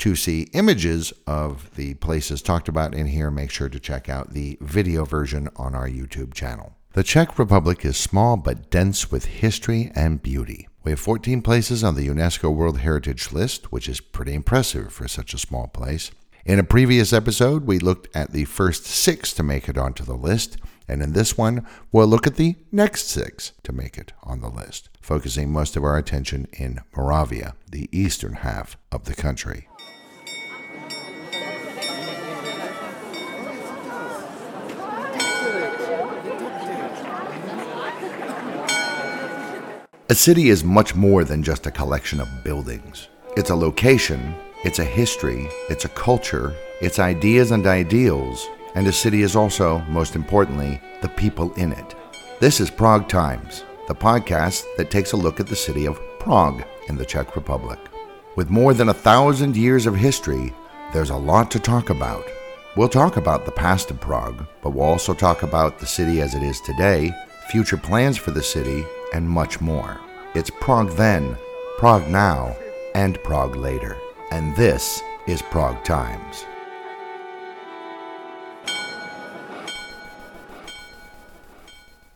To see images of the places talked about in here, make sure to check out the video version on our YouTube channel. The Czech Republic is small but dense with history and beauty. We have 14 places on the UNESCO World Heritage List, which is pretty impressive for such a small place. In a previous episode, we looked at the first six to make it onto the list, and in this one, we'll look at the next six to make it on the list, focusing most of our attention in Moravia, the eastern half of the country. A city is much more than just a collection of buildings. It's a location, it's a history, it's a culture, it's ideas and ideals, and a city is also, most importantly, the people in it. This is Prague Times, the podcast that takes a look at the city of Prague in the Czech Republic. With more than a thousand years of history, there's a lot to talk about. We'll talk about the past of Prague, but we'll also talk about the city as it is today, future plans for the city, and much more. It's Prague then, Prague now, and Prague later. And this is Prague Times.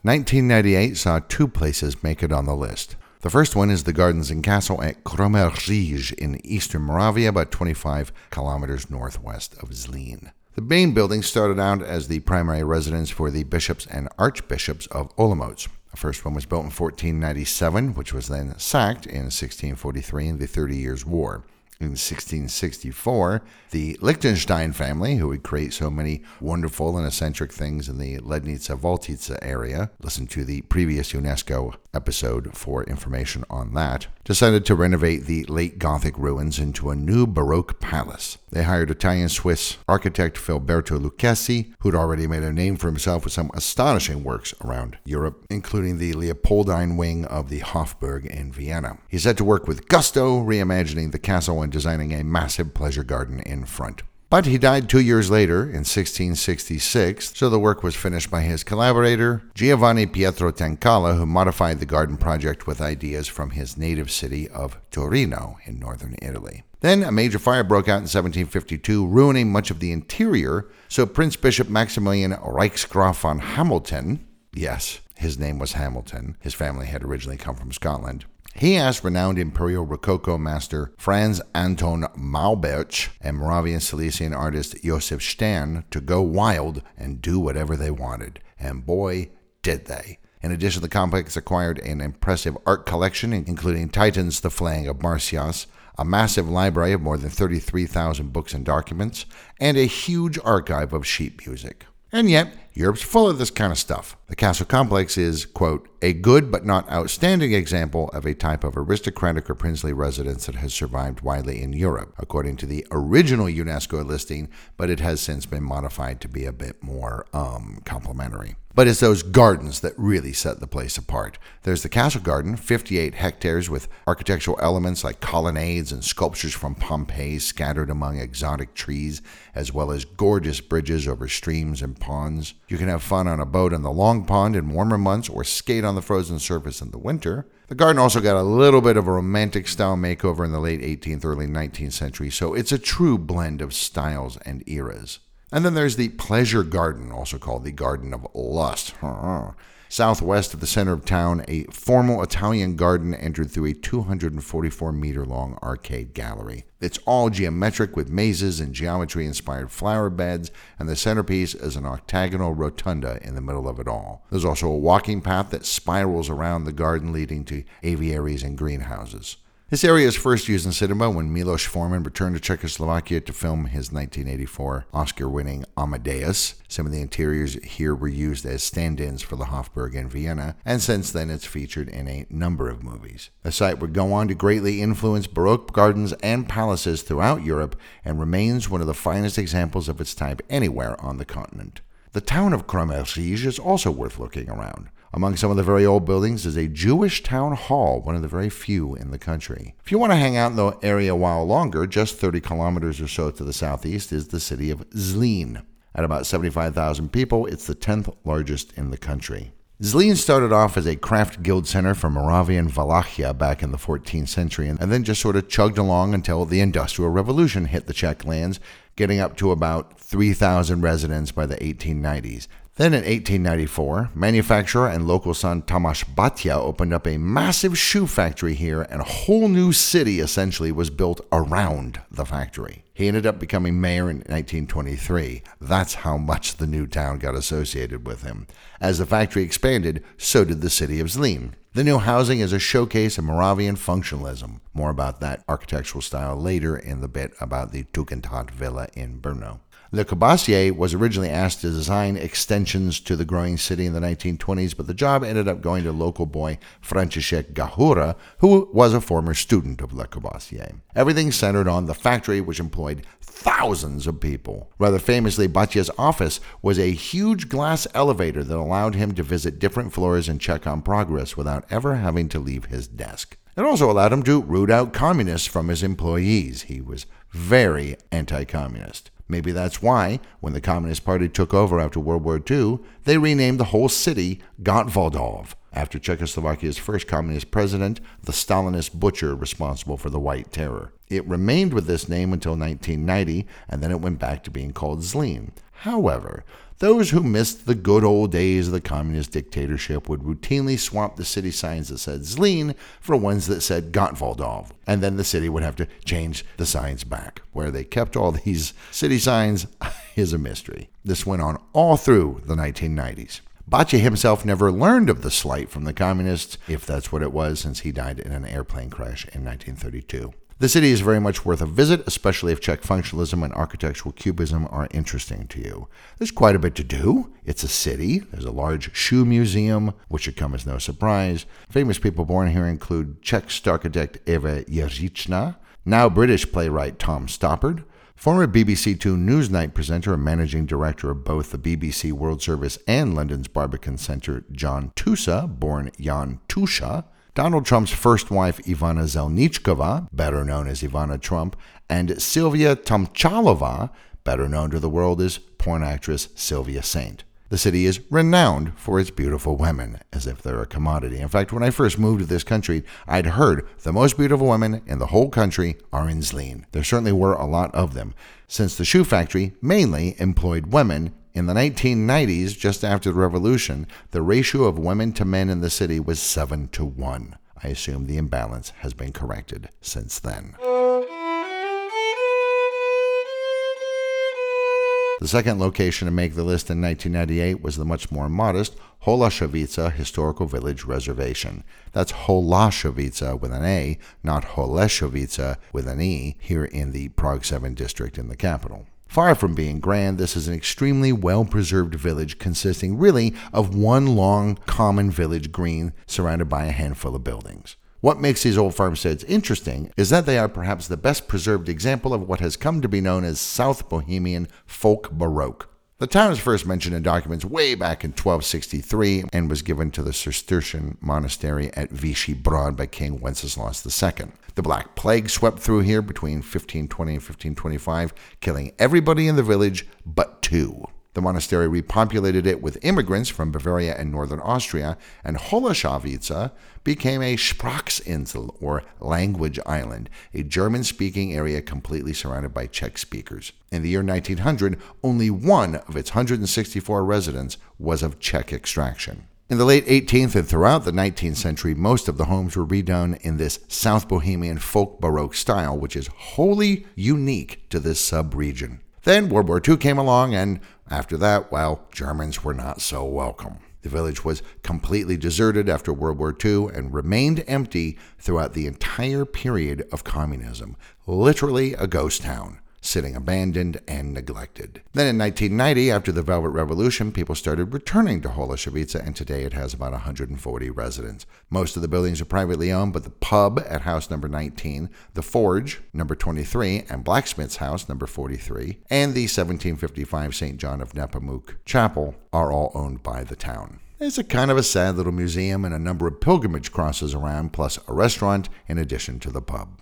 Nineteen ninety eight saw two places make it on the list. The first one is the Gardens and Castle at Kroměříž in eastern Moravia, about 25 kilometers northwest of Zlín. The main building started out as the primary residence for the bishops and archbishops of Olomouc. The first one was built in 1497, which was then sacked in 1643 in the Thirty Years' War. In 1664, the Liechtenstein family, who would create so many wonderful and eccentric things in the Lednice Valtice area, listen to the previous UNESCO episode for information on that, decided to renovate the late Gothic ruins into a new Baroque palace. They hired Italian Swiss architect Filiberto Lucchese, who'd already made a name for himself with some astonishing works around Europe, including the Leopoldine wing of the Hofburg in Vienna. He set to work with gusto, reimagining the castle and designing a massive pleasure garden in front. But he died two years later, in 1666, so the work was finished by his collaborator, Giovanni Pietro Tencala, who modified the garden project with ideas from his native city of Torino in northern Italy. Then a major fire broke out in 1752, ruining much of the interior, so Prince Bishop Maximilian Reichsgraf von Hamilton, yes, his name was Hamilton, his family had originally come from Scotland, he asked renowned Imperial Rococo master Franz Anton Maulbertsch and Moravian Silesian artist Josef Stern to go wild and do whatever they wanted. And boy, did they. In addition, the complex acquired an impressive art collection, including Titian's The Flaying of Marsyas, a massive library of more than 33,000 books and documents, and a huge archive of sheet music. And yet, Europe's full of this kind of stuff. The castle complex is, quote, a good but not outstanding example of a type of aristocratic or princely residence that has survived widely in Europe, according to the original UNESCO listing, but it has since been modified to be a bit more um, complimentary. But it's those gardens that really set the place apart. There's the Castle Garden, 58 hectares with architectural elements like colonnades and sculptures from Pompeii scattered among exotic trees, as well as gorgeous bridges over streams and ponds. You can have fun on a boat in the Long Pond in warmer months or skate on the frozen surface in the winter. The garden also got a little bit of a romantic style makeover in the late 18th, early 19th century, so it's a true blend of styles and eras. And then there's the Pleasure Garden, also called the Garden of Lust. Southwest of the center of town, a formal Italian garden entered through a 244 meter long arcade gallery. It's all geometric with mazes and geometry inspired flower beds, and the centerpiece is an octagonal rotunda in the middle of it all. There's also a walking path that spirals around the garden, leading to aviaries and greenhouses. This area is first used in cinema when Milos Forman returned to Czechoslovakia to film his 1984 Oscar winning Amadeus. Some of the interiors here were used as stand ins for the Hofburg in Vienna, and since then it's featured in a number of movies. The site would go on to greatly influence Baroque gardens and palaces throughout Europe and remains one of the finest examples of its type anywhere on the continent. The town of Kroměříž is also worth looking around. Among some of the very old buildings is a Jewish town hall, one of the very few in the country. If you want to hang out in the area a while longer, just 30 kilometers or so to the southeast is the city of Zlín. At about 75,000 people, it's the 10th largest in the country. Zlin started off as a craft guild center for Moravian Wallachia back in the 14th century and then just sort of chugged along until the Industrial Revolution hit the Czech lands, getting up to about 3,000 residents by the 1890s. Then in 1894, manufacturer and local son Tomáš Baťa opened up a massive shoe factory here, and a whole new city essentially was built around the factory. He ended up becoming mayor in 1923. That's how much the new town got associated with him. As the factory expanded, so did the city of Zlin. The new housing is a showcase of Moravian functionalism. More about that architectural style later in the bit about the Tugendhat villa in Brno. Le Corbusier was originally asked to design extensions to the growing city in the 1920s, but the job ended up going to local boy František Gahura, who was a former student of Le Corbusier. Everything centered on the factory, which employed thousands of people. Rather famously, Baťa's office was a huge glass elevator that allowed him to visit different floors and check on progress without ever having to leave his desk. It also allowed him to root out communists from his employees. He was very anti communist. Maybe that's why, when the Communist Party took over after World War II, they renamed the whole city Gottwaldov, after Czechoslovakia's first communist president, the Stalinist butcher responsible for the White Terror. It remained with this name until 1990, and then it went back to being called Zlin. However, those who missed the good old days of the communist dictatorship would routinely swap the city signs that said Zlin for ones that said Gottwaldov, and then the city would have to change the signs back. Where they kept all these city signs is a mystery. This went on all through the 1990s. Baťa himself never learned of the slight from the communists, if that's what it was, since he died in an airplane crash in 1932. The city is very much worth a visit, especially if Czech functionalism and architectural cubism are interesting to you. There's quite a bit to do. It's a city. There's a large shoe museum, which should come as no surprise. Famous people born here include Czech architect Eva Jiříčná, now British playwright Tom Stoppard, Former BBC Two Newsnight presenter and managing director of both the BBC World Service and London's Barbican Centre, John Tusa, born Jan Tusha, Donald Trump's first wife, Ivana Zelníčková, better known as Ivana Trump, and Sylvia Tomčalová, better known to the world as porn actress Sylvia Saint. The city is renowned for its beautiful women, as if they're a commodity. In fact, when I first moved to this country, I'd heard the most beautiful women in the whole country are in Zlin. There certainly were a lot of them, since the shoe factory mainly employed women. In the 1990s, just after the revolution, the ratio of women to men in the city was 7 to 1. I assume the imbalance has been corrected since then. The second location to make the list in 1998 was the much more modest Holašovice Historical Village Reservation. That's Holašovice with an A, not Holešovice with an E, here in the Prague 7 district in the capital. Far from being grand, this is an extremely well preserved village consisting really of one long common village green surrounded by a handful of buildings. What makes these old farmsteads interesting is that they are perhaps the best preserved example of what has come to be known as South Bohemian folk Baroque. The town is first mentioned in documents way back in 1263 and was given to the Cistercian monastery at Vyšší Brod by King Wenceslaus II. The Black Plague swept through here between 1520 and 1525, killing everybody in the village but two. The monastery repopulated it with immigrants from Bavaria and northern Austria, and Holašovice became a Sprachinsel, or language island, a German speaking area completely surrounded by Czech speakers. In the year 1900, only one of its 164 residents was of Czech extraction. In the late 18th and throughout the 19th century, most of the homes were redone in this South Bohemian folk Baroque style, which is wholly unique to this sub region. Then World War II came along, and after that, well, Germans were not so welcome. The village was completely deserted after World War II and remained empty throughout the entire period of communism. Literally a ghost town sitting abandoned and neglected. Then in 1990, after the Velvet Revolution, people started returning to Holašovice, and today it has about 140 residents. Most of the buildings are privately owned, but the pub at house number 19, the Forge, number 23, and Blacksmith's House, number 43, and the 1755 St. John of Nepomuk Chapel are all owned by the town. It's a kind of a sad little museum and a number of pilgrimage crosses around, plus a restaurant in addition to the pub.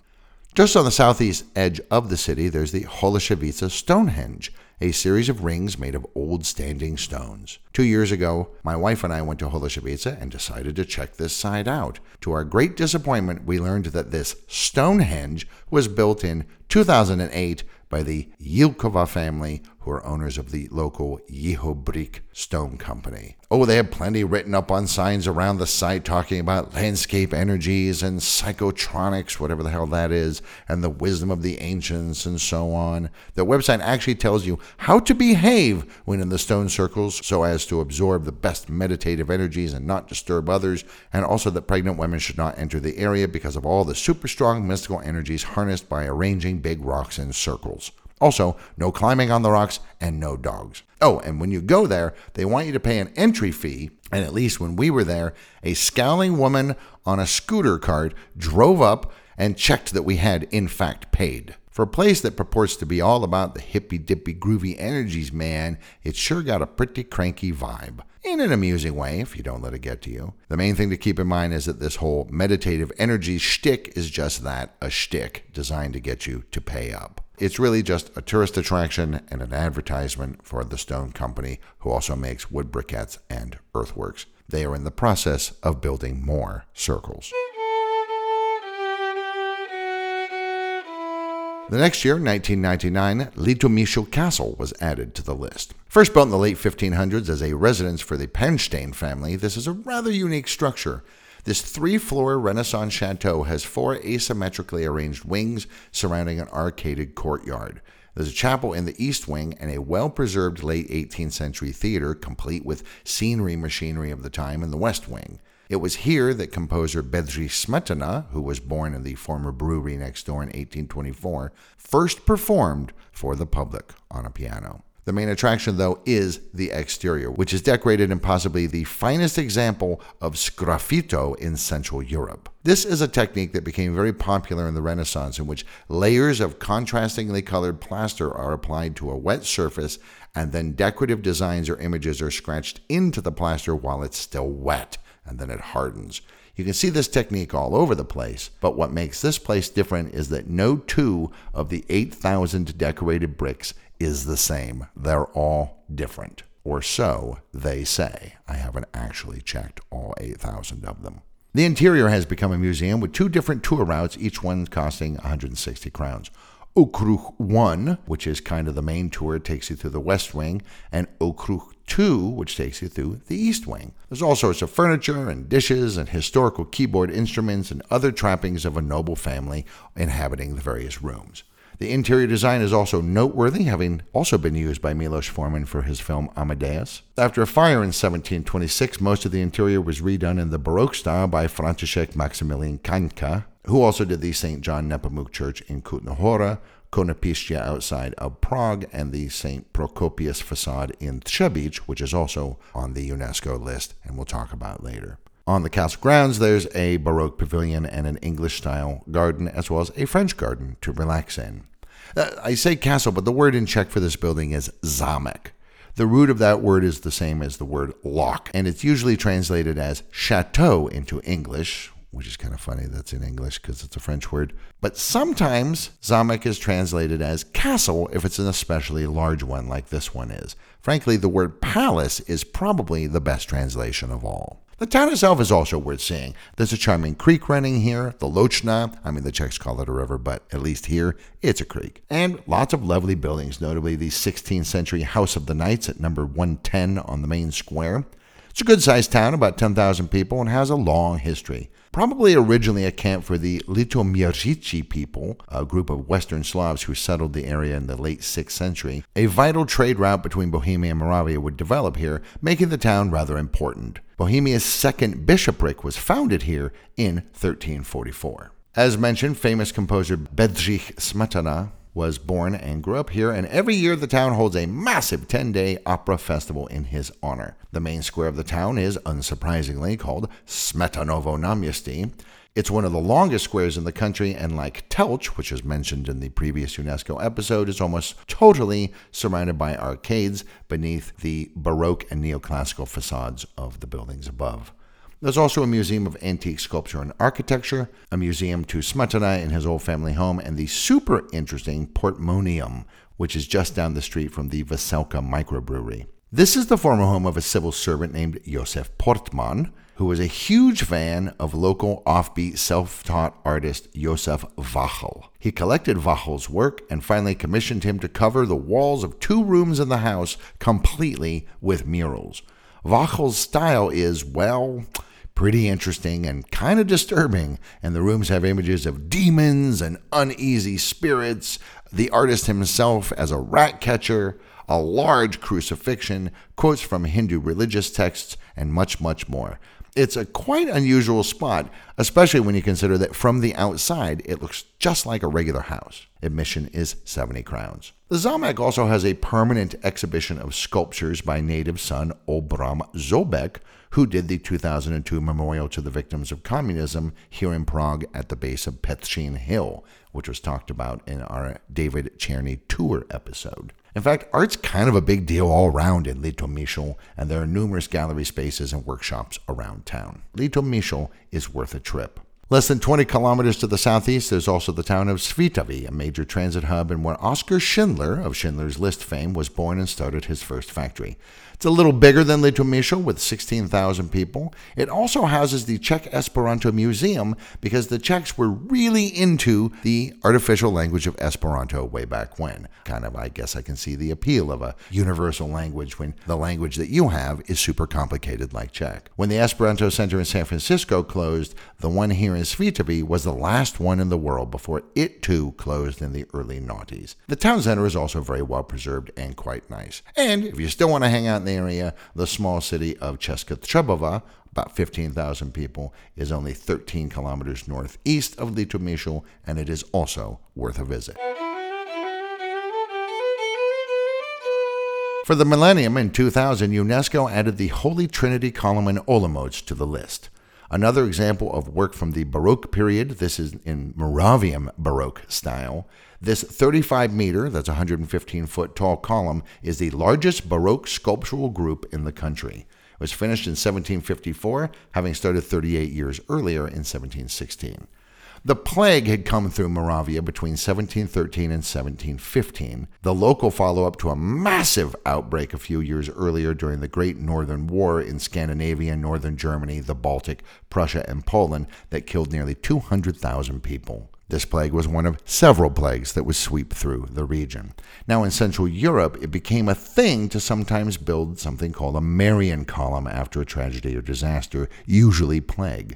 Just on the southeast edge of the city, there's the Holašovice Stonehenge. a series of rings made of old standing stones. Two years ago, my wife and I went to Holešovice and decided to check this site out. To our great disappointment, we learned that this Stonehenge was built in 2008 by the Yilkova family, who are owners of the local Yehobrik Stone Company. Oh, they have plenty written up on signs around the site talking about landscape energies and psychotronics, whatever the hell that is, and the wisdom of the ancients and so on. The website actually tells you how to behave when in the stone circles so as to absorb the best meditative energies and not disturb others, and also that pregnant women should not enter the area because of all the super strong mystical energies harnessed by arranging big rocks in circles. Also, no climbing on the rocks and no dogs. Oh, and when you go there, they want you to pay an entry fee. And at least when we were there, a scowling woman on a scooter cart drove up and checked that we had, in fact, paid. For a place that purports to be all about the hippy dippy groovy energies, man, it sure got a pretty cranky vibe. In an amusing way, if you don't let it get to you. The main thing to keep in mind is that this whole meditative energy shtick is just that a shtick designed to get you to pay up. It's really just a tourist attraction and an advertisement for the Stone Company, who also makes wood briquettes and earthworks. They are in the process of building more circles. The next year, 1999, Litomyšl Castle was added to the list. First built in the late 1500s as a residence for the Pernstein family, this is a rather unique structure. This three floor Renaissance chateau has four asymmetrically arranged wings surrounding an arcaded courtyard. There's a chapel in the east wing and a well preserved late 18th century theater, complete with scenery machinery of the time, in the west wing. It was here that composer Bedřich Smetana, who was born in the former brewery next door in 1824, first performed for the public on a piano. The main attraction, though, is the exterior, which is decorated in possibly the finest example of sgraffito in Central Europe. This is a technique that became very popular in the Renaissance, in which layers of contrastingly colored plaster are applied to a wet surface, and then decorative designs or images are scratched into the plaster while it's still wet, and then it hardens. You can see this technique all over the place, but what makes this place different is that no two of the 8,000 decorated bricks is the same. They're all different. Or so they say. I haven't actually checked all 8,000 of them. The interior has become a museum with two different tour routes, each one costing 160 crowns. Okruh 1, which is kind of the main tour, takes you through the west wing, and Okruh 2, which takes you through the east wing. There's all sorts of furniture and dishes and historical keyboard instruments and other trappings of a noble family inhabiting the various rooms. The interior design is also noteworthy, having also been used by Milos Forman for his film Amadeus. After a fire in 1726, most of the interior was redone in the Baroque style by František Maximilian Kaňka, who also did the St. John Nepomuk Church in Kutna Hora, Konopiště outside of Prague, and the St. Procopius facade in Třebíč, which is also on the UNESCO list and we'll talk about later. On the castle grounds, there's a Baroque pavilion and an English style garden, as well as a French garden to relax in. Uh, I say castle, but the word in Czech for this building is zamek. The root of that word is the same as the word lock, and it's usually translated as chateau into English, which is kind of funny that's in English because it's a French word. But sometimes zamek is translated as castle if it's an especially large one like this one is. Frankly, the word palace is probably the best translation of all. The town itself is also worth seeing. There's a charming creek running here, the Loučná. I mean, the Czechs call it a river, but at least here, it's a creek. And lots of lovely buildings, notably the 16th century House of the Knights at number 110 on the main square. It's a good sized town, about 10,000 people, and has a long history. Probably originally a camp for the Litomierzyci people, a group of Western Slavs who settled the area in the late 6th century. A vital trade route between Bohemia and Moravia would develop here, making the town rather important. Bohemia's second bishopric was founded here in 1344. As mentioned, famous composer Bedřich Smetana was born and grew up here, and every year the town holds a massive 10 day opera festival in his honor. The main square of the town is, unsurprisingly, called Smetanovo Náměstí. It's one of the longest squares in the country, and like Telč, which was mentioned in the previous UNESCO episode, is almost totally surrounded by arcades beneath the Baroque and neoclassical facades of the buildings above. There's also a museum of antique sculpture and architecture, a museum to Smetana in his old family home, and the super interesting Portmoneum, which is just down the street from the Veselka microbrewery. This is the former home of a civil servant named Josef Portman, who was a huge fan of local offbeat self taught artist Josef Váchal. He collected Váchal's work and finally commissioned him to cover the walls of two rooms in the house completely with murals. Váchal's style is, well, pretty interesting and kind of disturbing, and the rooms have images of demons and uneasy spirits, the artist himself as a rat catcher, a large crucifixion, quotes from Hindu religious texts, and much, much more. It's a quite unusual spot, especially when you consider that from the outside it looks just like a regular house. Admission is 70 crowns. The Zamek also has a permanent exhibition of sculptures by native son Olbram Zoubek, who did the 2002 memorial to the victims of communism here in Prague at the base of Petřín Hill, which was talked about in our David Černý tour episode. In fact, art's kind of a big deal all around in Litomyšl, and there are numerous gallery spaces and workshops around town. Litomyšl is worth a trip. Less than 20 kilometers to the southeast, there's also the town of Svitavy, a major transit hub and where Oskar Schindler of Schindler's List fame was born and started his first factory. It's a little bigger than Litomyšl with 16,000 people. It also houses the Czech Esperanto Museum because the Czechs were really into the artificial language of Esperanto way back when. Kind of, I guess I can see the appeal of a universal language when the language that you have is super complicated like Czech. When the Esperanto Center in San Francisco closed, the one here in Svitavy was the last one in the world before it too closed in the early noughties. The town center is also very well preserved and quite nice. And if you still want to hang out area, the small city of Česká Třebová, about 15,000 people, is only 13 kilometers northeast of Litomyšl, and it is also worth a visit. For the millennium in 2000, UNESCO added the Holy Trinity column in Olomouc to the list. Another example of work from the Baroque period, this is in Moravian Baroque style. This 35 meter, that's 115 foot tall column, is the largest Baroque sculptural group in the country. It was finished in 1754, having started 38 years earlier in 1716. The plague had come through Moravia between 1713 and 1715, the local follow up to a massive outbreak a few years earlier during the Great Northern War in Scandinavia, northern Germany, the Baltic, Prussia, and Poland that killed nearly 200,000 people. This plague was one of several plagues that would sweep through the region. Now, in Central Europe, it became a thing to sometimes build something called a Marian column after a tragedy or disaster, usually plague.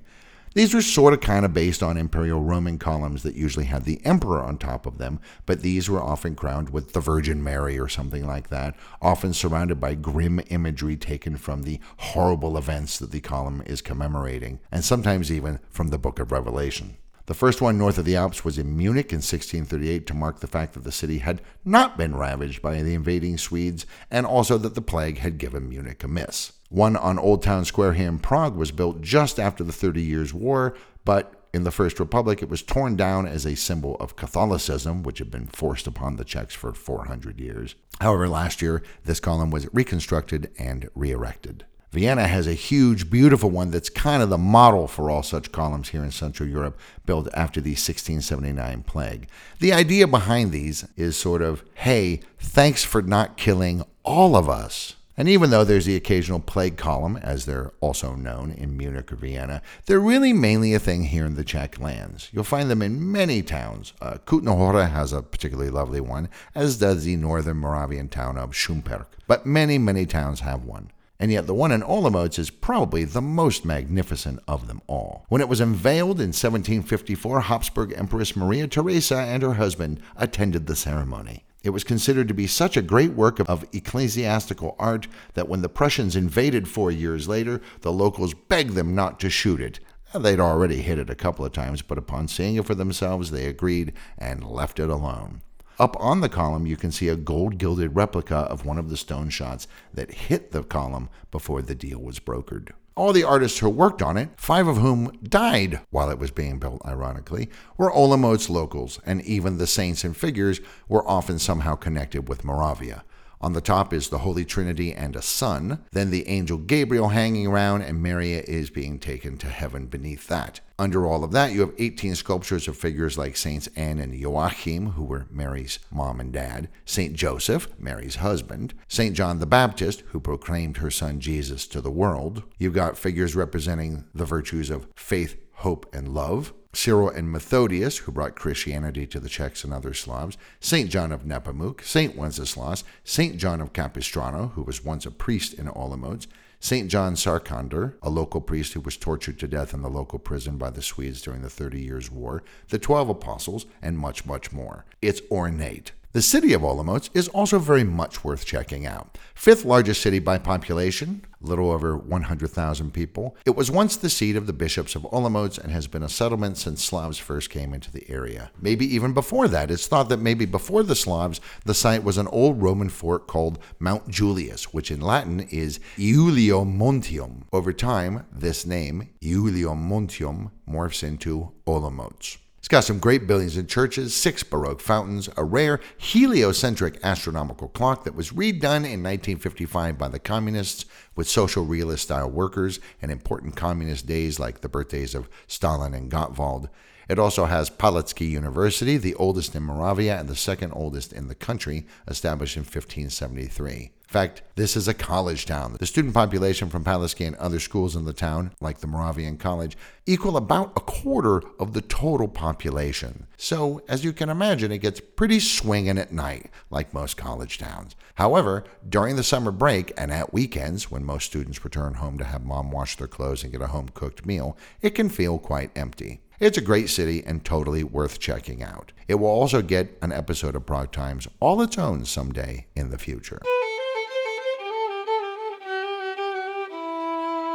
These were sort of kind of based on imperial Roman columns that usually had the emperor on top of them, but these were often crowned with the Virgin Mary or something like that, often surrounded by grim imagery taken from the horrible events that the column is commemorating, and sometimes even from the book of Revelation. The first one north of the Alps was in Munich in 1638 to mark the fact that the city had not been ravaged by the invading Swedes and also that the plague had given Munich a miss. One on Old Town Square here in Prague was built just after the Thirty Years' War, but in the First Republic it was torn down as a symbol of Catholicism, which had been forced upon the Czechs for 400 years. However, last year this column was reconstructed and re erected. Vienna has a huge, beautiful one that's kind of the model for all such columns here in Central Europe, built after the 1679 plague. The idea behind these is sort of hey, thanks for not killing all of us. And even though there's the occasional plague column, as they're also known in Munich or Vienna, they're really mainly a thing here in the Czech lands. You'll find them in many towns. Uh, Kutná has a particularly lovely one, as does the northern Moravian town of Šumperk. But many, many towns have one and yet the one in Olomouc is probably the most magnificent of them all. When it was unveiled in 1754, Habsburg Empress Maria Theresa and her husband attended the ceremony. It was considered to be such a great work of ecclesiastical art that when the Prussians invaded four years later, the locals begged them not to shoot it. They'd already hit it a couple of times, but upon seeing it for themselves, they agreed and left it alone. Up on the column, you can see a gold gilded replica of one of the stone shots that hit the column before the deal was brokered. All the artists who worked on it, five of whom died while it was being built, ironically, were Olomouc locals, and even the saints and figures were often somehow connected with Moravia. On the top is the Holy Trinity and a sun, then the angel Gabriel hanging around, and Mary is being taken to heaven beneath that. Under all of that, you have 18 sculptures of figures like Saints Anne and Joachim, who were Mary's mom and dad, Saint Joseph, Mary's husband, Saint John the Baptist, who proclaimed her son Jesus to the world. You've got figures representing the virtues of faith, hope, and love. Cyril and Methodius, who brought Christianity to the Czechs and other Slavs, St. John of Nepomuk, St. Wenceslas, St. John of Capistrano, who was once a priest in Olomouc, St. John Sarkander, a local priest who was tortured to death in the local prison by the Swedes during the Thirty Years' War, the Twelve Apostles, and much, much more. It's ornate. The city of Olomouc is also very much worth checking out. Fifth largest city by population, little over 100,000 people. It was once the seat of the bishops of Olomouc and has been a settlement since Slavs first came into the area. Maybe even before that. It's thought that maybe before the Slavs, the site was an old Roman fort called Mount Julius, which in Latin is Iulium Montium. Over time, this name, Iulium Montium, morphs into Olomouc. It's got some great buildings and churches, six Baroque fountains, a rare heliocentric astronomical clock that was redone in 1955 by the communists with social realist style workers and important communist days like the birthdays of Stalin and Gottwald. It also has Palacký University, the oldest in Moravia and the second oldest in the country, established in 1573. In fact, this is a college town. The student population from Palacký and other schools in the town, like the Moravian College, equal about a quarter of the total population. So, as you can imagine, it gets pretty swinging at night, like most college towns. However, during the summer break and at weekends, when most students return home to have mom wash their clothes and get a home cooked meal, it can feel quite empty. It's a great city and totally worth checking out. It will also get an episode of Prague Times all its own someday in the future.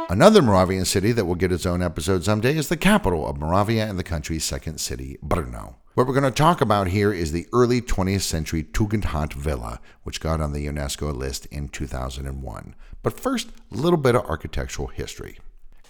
Another Moravian city that will get its own episode someday is the capital of Moravia and the country's second city, Brno. What we're going to talk about here is the early 20th century Tugendhat Villa, which got on the UNESCO list in 2001. But first, a little bit of architectural history.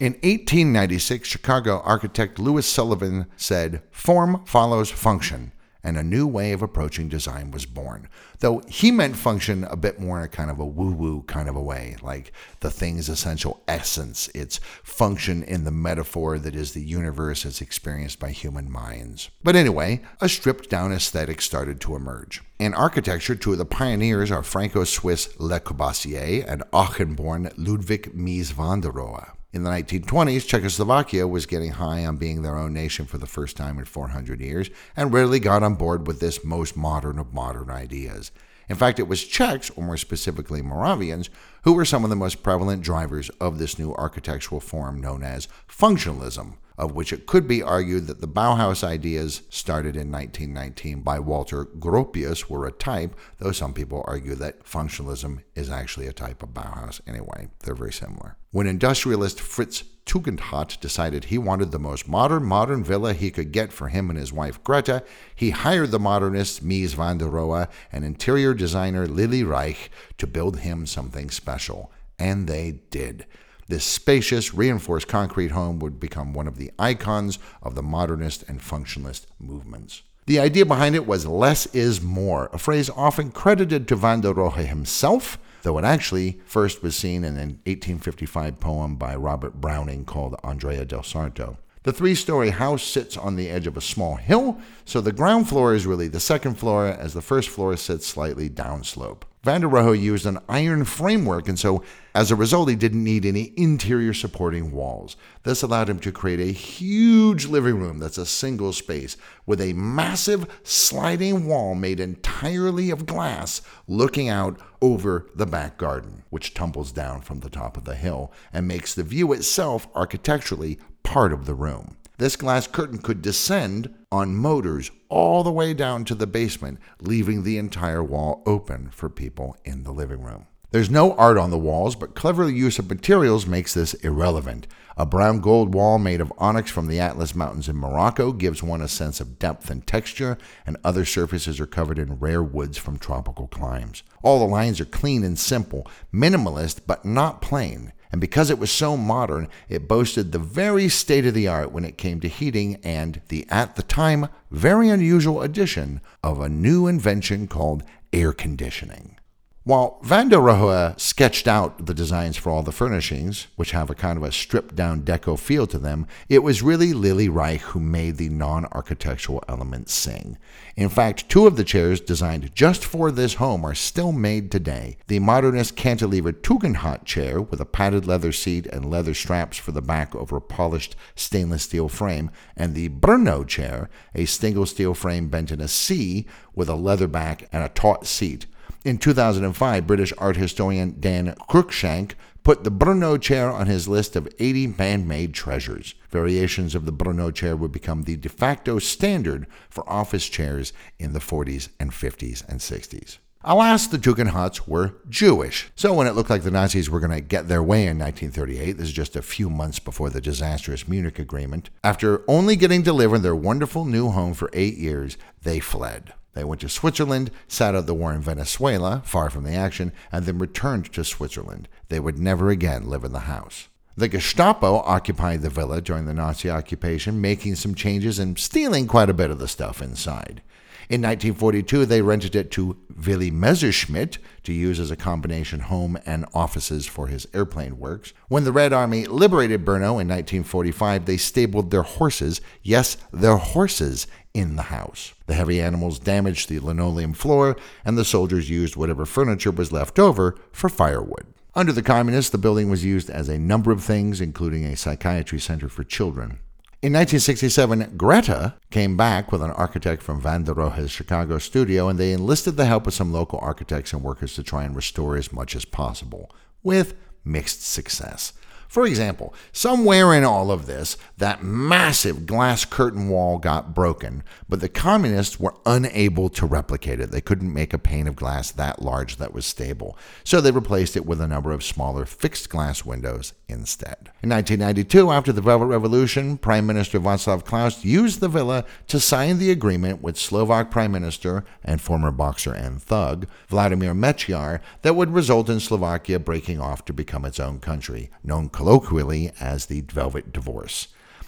In 1896, Chicago architect Louis Sullivan said, Form follows function and a new way of approaching design was born. Though he meant function a bit more in a kind of a woo woo kind of a way, like the thing's essential essence, its function in the metaphor that is the universe as experienced by human minds. But anyway, a stripped down aesthetic started to emerge. In architecture, two of the pioneers are Franco Swiss Le Corbusier and Aachen born Ludwig Mies van der Rohe. In the 1920s, Czechoslovakia was getting high on being their own nation for the first time in 400 years and rarely got on board with this most modern of modern ideas. In fact, it was Czechs, or more specifically Moravians, who were some of the most prevalent drivers of this new architectural form known as functionalism, of which it could be argued that the Bauhaus ideas started in 1919 by Walter Gropius were a type, though some people argue that functionalism is actually a type of Bauhaus anyway. They're very similar. When industrialist Fritz Tugendhat decided he wanted the most modern modern villa he could get for him and his wife Greta, he hired the modernist Mies van der Rohe and interior designer Lily Reich to build him something special. And they did. This spacious, reinforced concrete home would become one of the icons of the modernist and functionalist movements. The idea behind it was less is more, a phrase often credited to van der Rohe himself, though it actually first was seen in an 1855 poem by Robert Browning called Andrea del Sarto. The three story house sits on the edge of a small hill, so the ground floor is really the second floor, as the first floor sits slightly downslope. Van der Rohe used an iron framework, and so as a result, he didn't need any interior supporting walls. This allowed him to create a huge living room that's a single space with a massive sliding wall made entirely of glass looking out over the back garden, which tumbles down from the top of the hill and makes the view itself architecturally part of the room. This glass curtain could descend on motors all the way down to the basement, leaving the entire wall open for people in the living room. There's no art on the walls, but clever use of materials makes this irrelevant. A brown gold wall made of onyx from the Atlas Mountains in Morocco gives one a sense of depth and texture, and other surfaces are covered in rare woods from tropical climes. All the lines are clean and simple, minimalist but not plain. And because it was so modern, it boasted the very state of the art when it came to heating and the, at the time, very unusual addition of a new invention called air conditioning. While Van der Rohe sketched out the designs for all the furnishings, which have a kind of a stripped down deco feel to them, it was really Lily Reich who made the non architectural elements sing. In fact, two of the chairs designed just for this home are still made today. The modernist cantilever Tugendhat chair with a padded leather seat and leather straps for the back over a polished stainless steel frame, and the Brno chair, a single steel frame bent in a C with a leather back and a taut seat in 2005, British art historian Dan Cruikshank put the Brno chair on his list of 80 man made treasures. Variations of the Brno chair would become the de facto standard for office chairs in the 40s and 50s and 60s. Alas, the Tugendhats were Jewish. So when it looked like the Nazis were going to get their way in 1938, this is just a few months before the disastrous Munich Agreement, after only getting delivered their wonderful new home for eight years, they fled. They went to Switzerland, sat out the war in Venezuela, far from the action, and then returned to Switzerland. They would never again live in the house. The Gestapo occupied the villa during the Nazi occupation, making some changes and stealing quite a bit of the stuff inside. In 1942, they rented it to Willy Messerschmitt to use as a combination home and offices for his airplane works. When the Red Army liberated Brno in 1945, they stabled their horses, yes, their horses, in the house. The heavy animals damaged the linoleum floor, and the soldiers used whatever furniture was left over for firewood. Under the communists, the building was used as a number of things, including a psychiatry center for children. In 1967, Greta came back with an architect from Van der Rohe's Chicago studio, and they enlisted the help of some local architects and workers to try and restore as much as possible, with mixed success. For example, somewhere in all of this, that massive glass curtain wall got broken, but the communists were unable to replicate it. They couldn't make a pane of glass that large that was stable, so they replaced it with a number of smaller fixed glass windows instead. In 1992, after the Velvet Revolution, Prime Minister Václav Klaus used the villa to sign the agreement with Slovak Prime Minister and former boxer and thug Vladimir Mečiar that would result in Slovakia breaking off to become its own country, known colloquially as the Velvet Divorce.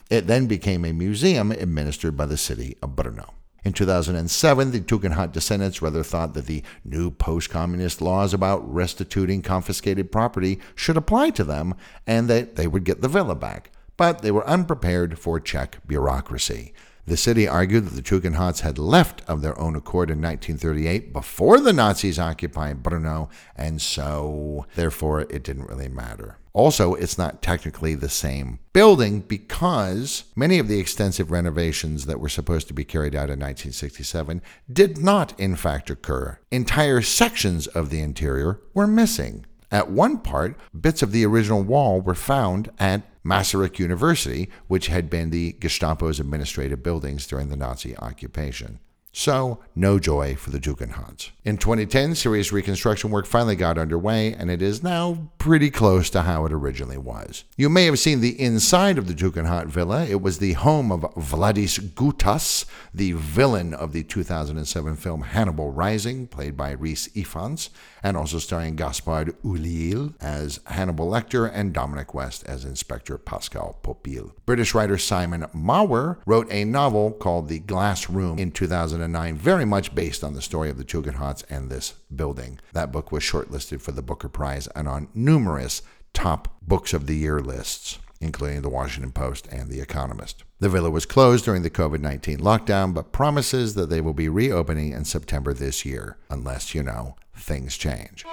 It then became a museum administered by the city of Brno. In 2007, the Tugendhat descendants rather thought that the new post communist laws about restituting confiscated property should apply to them and that they would get the villa back. But they were unprepared for Czech bureaucracy. The city argued that the Tugendhats had left of their own accord in 1938 before the Nazis occupied Brno, and so, therefore, it didn't really matter. Also, it's not technically the same building because many of the extensive renovations that were supposed to be carried out in 1967 did not, in fact, occur. Entire sections of the interior were missing. At one part, bits of the original wall were found at Masaryk University, which had been the Gestapo's administrative buildings during the Nazi occupation. So, no joy for the Tugendhats. In 2010, serious reconstruction work finally got underway, and it is now pretty close to how it originally was. You may have seen the inside of the Tugendhat villa. It was the home of Vladis Grutas, the villain of the 2007 film Hannibal Rising, played by Rhys Ifans, and also starring Gaspard Ulliel as Hannibal Lecter and Dominic West as Inspector Pascal Popil. British writer Simon Mawer wrote a novel called The Glass Room in 2009 2009, very much based on the story of the Tugendhats and this building. That book was shortlisted for the Booker Prize and on numerous top books of the year lists, including the Washington Post and The Economist. The villa was closed during the COVID 19 lockdown, but promises that they will be reopening in September this year, unless, you know, things change.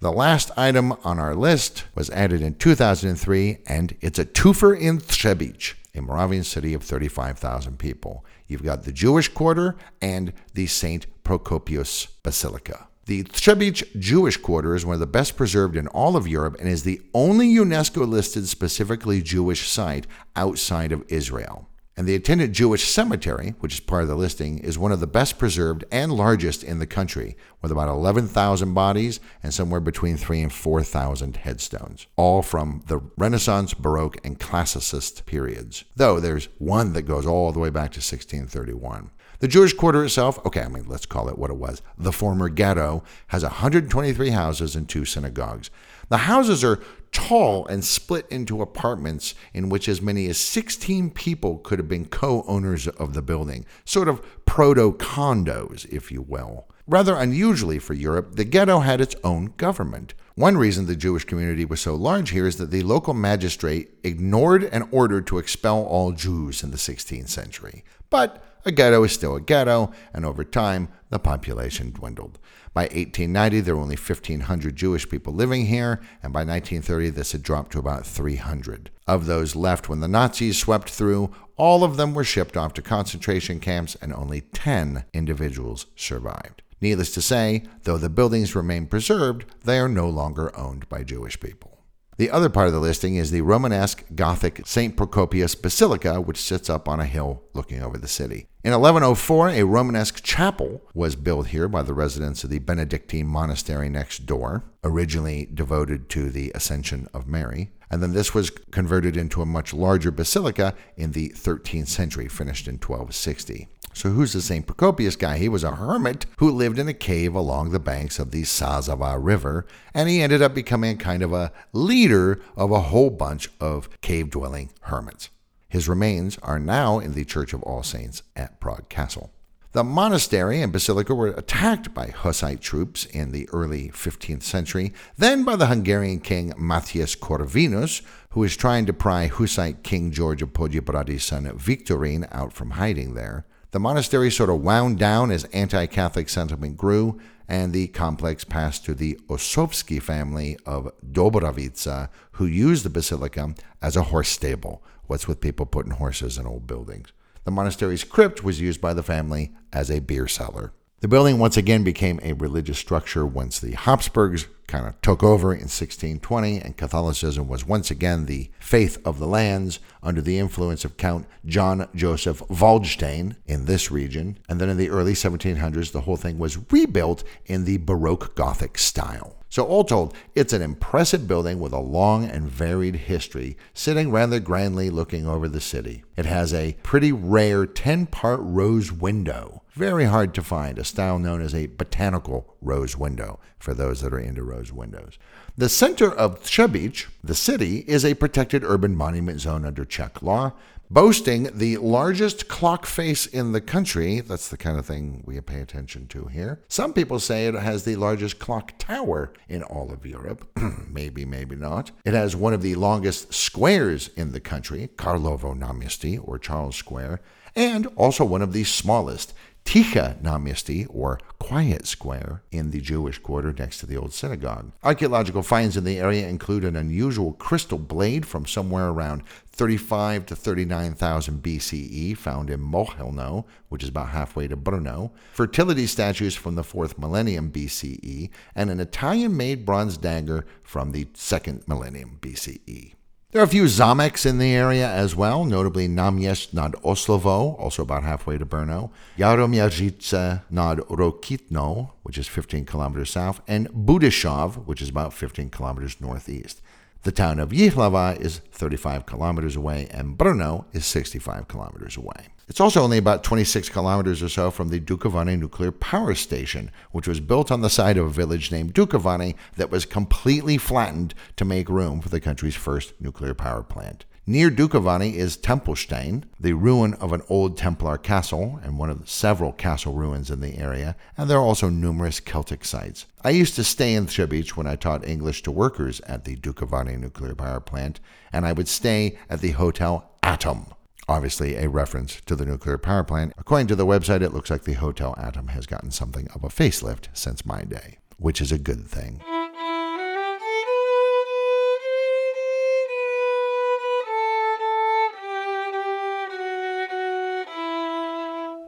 The last item on our list was added in 2003, and it's a twofer in Třebíč, a Moravian city of 35,000 people. You've got the Jewish quarter and the St. Procopius Basilica. The Třebíč Jewish Quarter is one of the best preserved in all of Europe and is the only UNESCO listed specifically Jewish site outside of Israel. And the attendant Jewish cemetery, which is part of the listing, is one of the best preserved and largest in the country, with about 11,000 bodies and somewhere between 3 and 4,000 headstones, all from the Renaissance, Baroque, and Classicist periods, though there's one that goes all the way back to 1631. The Jewish quarter itself, okay, I mean, let's call it what it was. The former ghetto has 123 houses and two synagogues. The houses are tall and split into apartments in which as many as 16 people could have been co owners of the building, sort of proto condos, if you will. Rather unusually for Europe, the ghetto had its own government. One reason the Jewish community was so large here is that the local magistrate ignored an order to expel all Jews in the 16th century. But a ghetto is still a ghetto, and over time, the population dwindled. By 1890, there were only 1,500 Jewish people living here, and by 1930, this had dropped to about 300. Of those left when the Nazis swept through, all of them were shipped off to concentration camps, and only 10 individuals survived. Needless to say, though the buildings remain preserved, they are no longer owned by Jewish people. The other part of the listing is the Romanesque Gothic St. Procopius Basilica, which sits up on a hill looking over the city. In 1104, a Romanesque chapel was built here by the residents of the Benedictine monastery next door, originally devoted to the Ascension of Mary. And then this was converted into a much larger basilica in the 13th century, finished in 1260. So, who's the St. Procopius guy? He was a hermit who lived in a cave along the banks of the Sazava River, and he ended up becoming kind of a leader of a whole bunch of cave dwelling hermits. His remains are now in the Church of All Saints at Prague Castle. The monastery and basilica were attacked by Hussite troops in the early 15th century, then by the Hungarian king Matthias Corvinus, who was trying to pry Hussite King George of Podiebrady's son Victorine out from hiding there. The monastery sort of wound down as anti Catholic sentiment grew, and the complex passed to the Osowski family of Dobravica, who used the basilica as a horse stable. What's with people putting horses in old buildings? The monastery's crypt was used by the family as a beer cellar. The building once again became a religious structure once the Habsburgs kind of took over in 1620, and Catholicism was once again the faith of the lands under the influence of Count John Joseph Waldstein in this region. And then in the early 1700s, the whole thing was rebuilt in the Baroque Gothic style. So, all told, it's an impressive building with a long and varied history, sitting rather grandly looking over the city. It has a pretty rare 10 part rose window very hard to find, a style known as a botanical rose window, for those that are into rose windows. The center of Třebíč, the city, is a protected urban monument zone under Czech law, boasting the largest clock face in the country. That's the kind of thing we pay attention to here. Some people say it has the largest clock tower in all of Europe. maybe, maybe not. It has one of the longest squares in the country, Karlovo Náměstí, or Charles Square, and also one of the smallest. Ticha Náměstí, or Quiet Square, in the Jewish quarter next to the old synagogue. Archaeological finds in the area include an unusual crystal blade from somewhere around 35 to 39,000 BCE, found in Mohelno, which is about halfway to Brno, fertility statues from the 4th millennium BCE, and an Italian made bronze dagger from the 2nd millennium BCE. There are a few zameks in the area as well, notably Náměšť nad Oslavou, also about halfway to Brno, Jaroměřice nad Rokytnou, which is 15 kilometers south, and Budišov, which is about 15 kilometers northeast. The town of Jihlava is 35 kilometers away, and Brno is 65 kilometers away. It's also only about 26 kilometers or so from the Dukovany nuclear power station, which was built on the site of a village named Dukovany that was completely flattened to make room for the country's first nuclear power plant. Near Dukovany is Tempelstein, the ruin of an old Templar castle and one of several castle ruins in the area, and there are also numerous Celtic sites. I used to stay in Třebíč when I taught English to workers at the Dukovany nuclear power plant, and I would stay at the Hotel Atom obviously a reference to the nuclear power plant. According to the website, it looks like the Hotel Atom has gotten something of a facelift since my day, which is a good thing.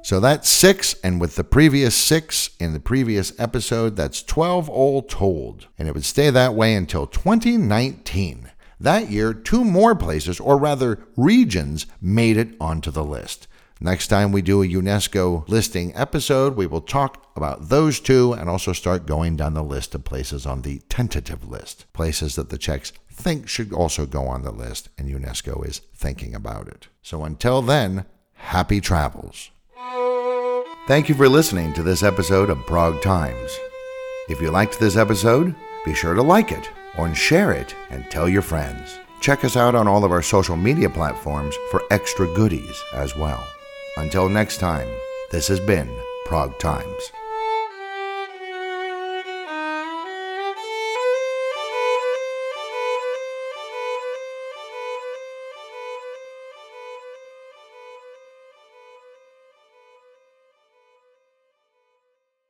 So that's six, and with the previous six in the previous episode, that's 12 all told. And it would stay that way until 2019. That year, two more places, or rather regions, made it onto the list. Next time we do a UNESCO listing episode, we will talk about those two and also start going down the list of places on the tentative list, places that the Czechs think should also go on the list, and UNESCO is thinking about it. So until then, happy travels. Thank you for listening to this episode of Prague Times. If you liked this episode, be sure to like it and share it and tell your friends. Check us out on all of our social media platforms for extra goodies as well. Until next time, this has been Prague Times.